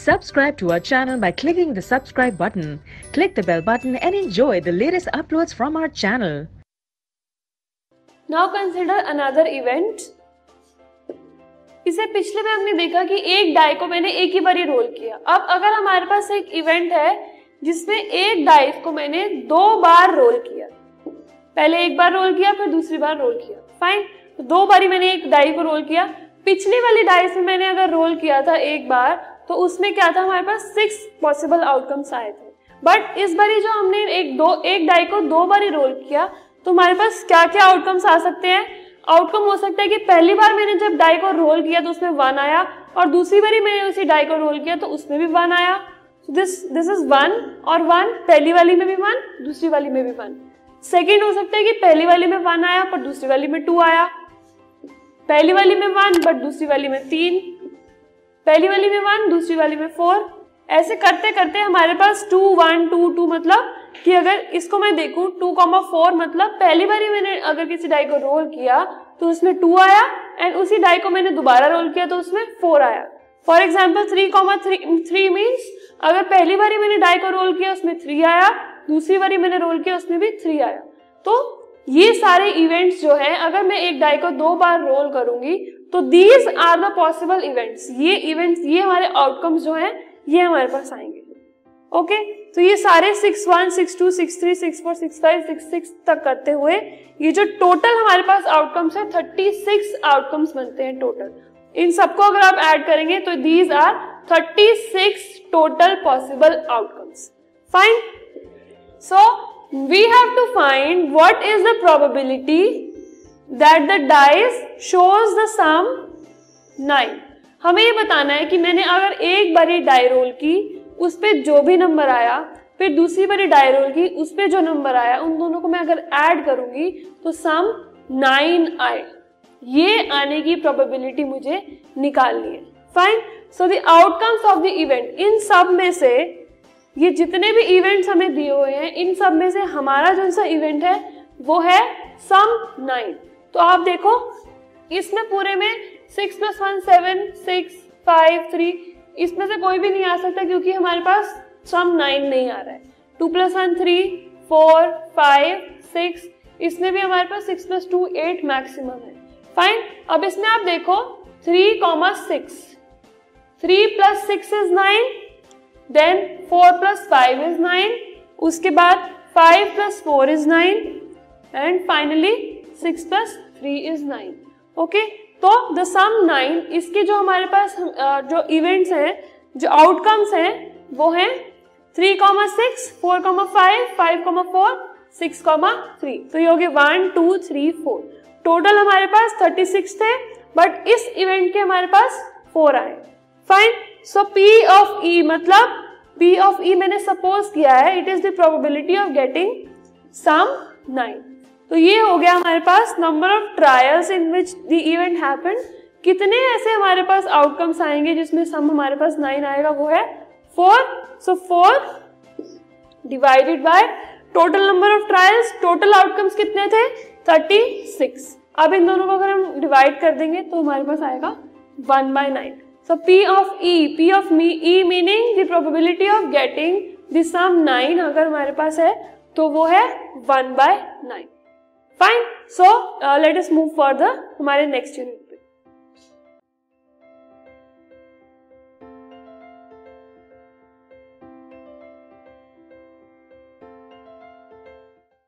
Subscribe to our channel by clicking the subscribe button. Click the bell button and enjoy the latest uploads from our channel. Now consider another event इसे पिछले में हमने देखा कि एक die को मैंने एक ही बार ही रोल किया। अब अगर हमारे पास एक इवेंट है, जिसमें एक डाई को मैंने दो बार रोल किया। पहले एक बार रोल किया, फिर दूसरी बार रोल किया। फाइन तो दो बारी मैंने एक डाई को रोल किया। पिछली वाली डाइस में मैंने अगर रोल किया था एक बार तो उसमें क्या था? हमारे पास सिक्स पॉसिबल आउटकम्स आए थे। बट इस बारी जो हमने एक दो, एक डाई को दो बार रोल किया तो हमारे पास क्या क्या आउटकम्स आ सकते हैं? आउटकम हो सकता है कि पहली बार मैंने जब डाई को रोल किया तो उसमें वन आया, और दूसरी बारी मैंने उसी डाई को रोल किया तो उसमें भी वन आया। दिस दिस इज़ वन और वन पहली वाली में भी वन दूसरी वाली में भी वन सेकेंड हो सकता है कि पहली वाली में वन आया, पर दूसरी वाली में टू आया। पहली वाली में वन बट दूसरी वाली में तीन। पहली वाली में वन दूसरी वाली में फोर ऐसे करते करते हमारे पास टू वन टू टू मतलब कि अगर इसको मैं देखूँ टू कॉमा फोर मतलब पहली बार मैंने अगर किसी डाई को रोल किया तो उसमें टू आया एंड उसी डाई को मैंने दोबारा रोल किया तो उसमें फोर आया। For example three comma three three means अगर पहली बार मैंने डाई को रोल किया, उसमें थ्री आया, दूसरी बार मैंने रोल किया, उसमें भी थ्री आया। तो ये सारे इवेंट्स जो है, अगर मैं एक डाई को दो बार रोल करूँगी तो these are the possible events ये इवेंट्स ये हमारे आउटकम्स जो है, ये हमारे पास आएँगे। Okay okay? तो ये सारे six one six two six three six four six five six six तक करते हुए, ये जो टोटल हमारे पास आउटकम्स है थर्टी सिक्स आउटकम्स बनते हैं टोटल इन सबको अगर आप ऐड करेंगे तो these are thirty six total possible outcomes fine so we have to find what is the probability that the dice shows the sum 9 हमें ये बताना है कि मैंने अगर एक बारी डाई रोल की, उस पर जो भी नंबर आया, फिर दूसरी बारी डाई रोल की, उस पर जो नंबर आया, उन दोनों को मैं अगर ऐड करूँगी तो सम नाइन आए। ये आने की प्रोबेबिलिटी मुझे निकालनी है। Fine so the outcomes of the event in सब में से, ये जितने भी इवेंट्स हमें दिए हुए हैं, इन सब में से हमारा जो सा इवेंट है, वो है सम नाइन तो आप देखो, इसमें पूरे में six plus one seven six five three इसमें से कोई भी नहीं आ सकता क्योंकि हमारे पास सम नाइन नहीं आ रहा है। Two plus one three four five six इसमें भी हमारे पास six plus two eight maximum है। फाइन अब इसमें आप देखो three comma six three plus six is nine then four plus five is nine उसके बाद five plus four is nine and finally six plus three is nine okay तो the sum nine इसके जो हमारे पास जो इवेंट्स हैं, जो outcomes हैं, वो हैं three comma six four comma five five comma four six comma three तो ये हो गए one two three four total हमारे पास थर्टी सिक्स थे बट इस इवेंट के हमारे पास फोर आए. Fine so P of E मतलब पी ऑफ़ ई मैंने सपोज़ किया है it is the probability of getting sum nine तो ये हो गया हमारे पास number of trials in which the event happen कितने ऐसे हमारे पास आउटकम्स आएँगे जिसमें सम हमारे पास नाइन आएगा? वो है four so four divided by total number of trials total outcomes कितने थे? थर्टी सिक्स अब इन दोनों को अगर हम डिवाइड कर देंगे तो हमारे पास आएगा one by nine so P of E P of me, E meaning the probability of getting the sum 9 अगर हमारे पास है तो वो है 1 by 9. Fine. So uh, let us move further हमारे next unit.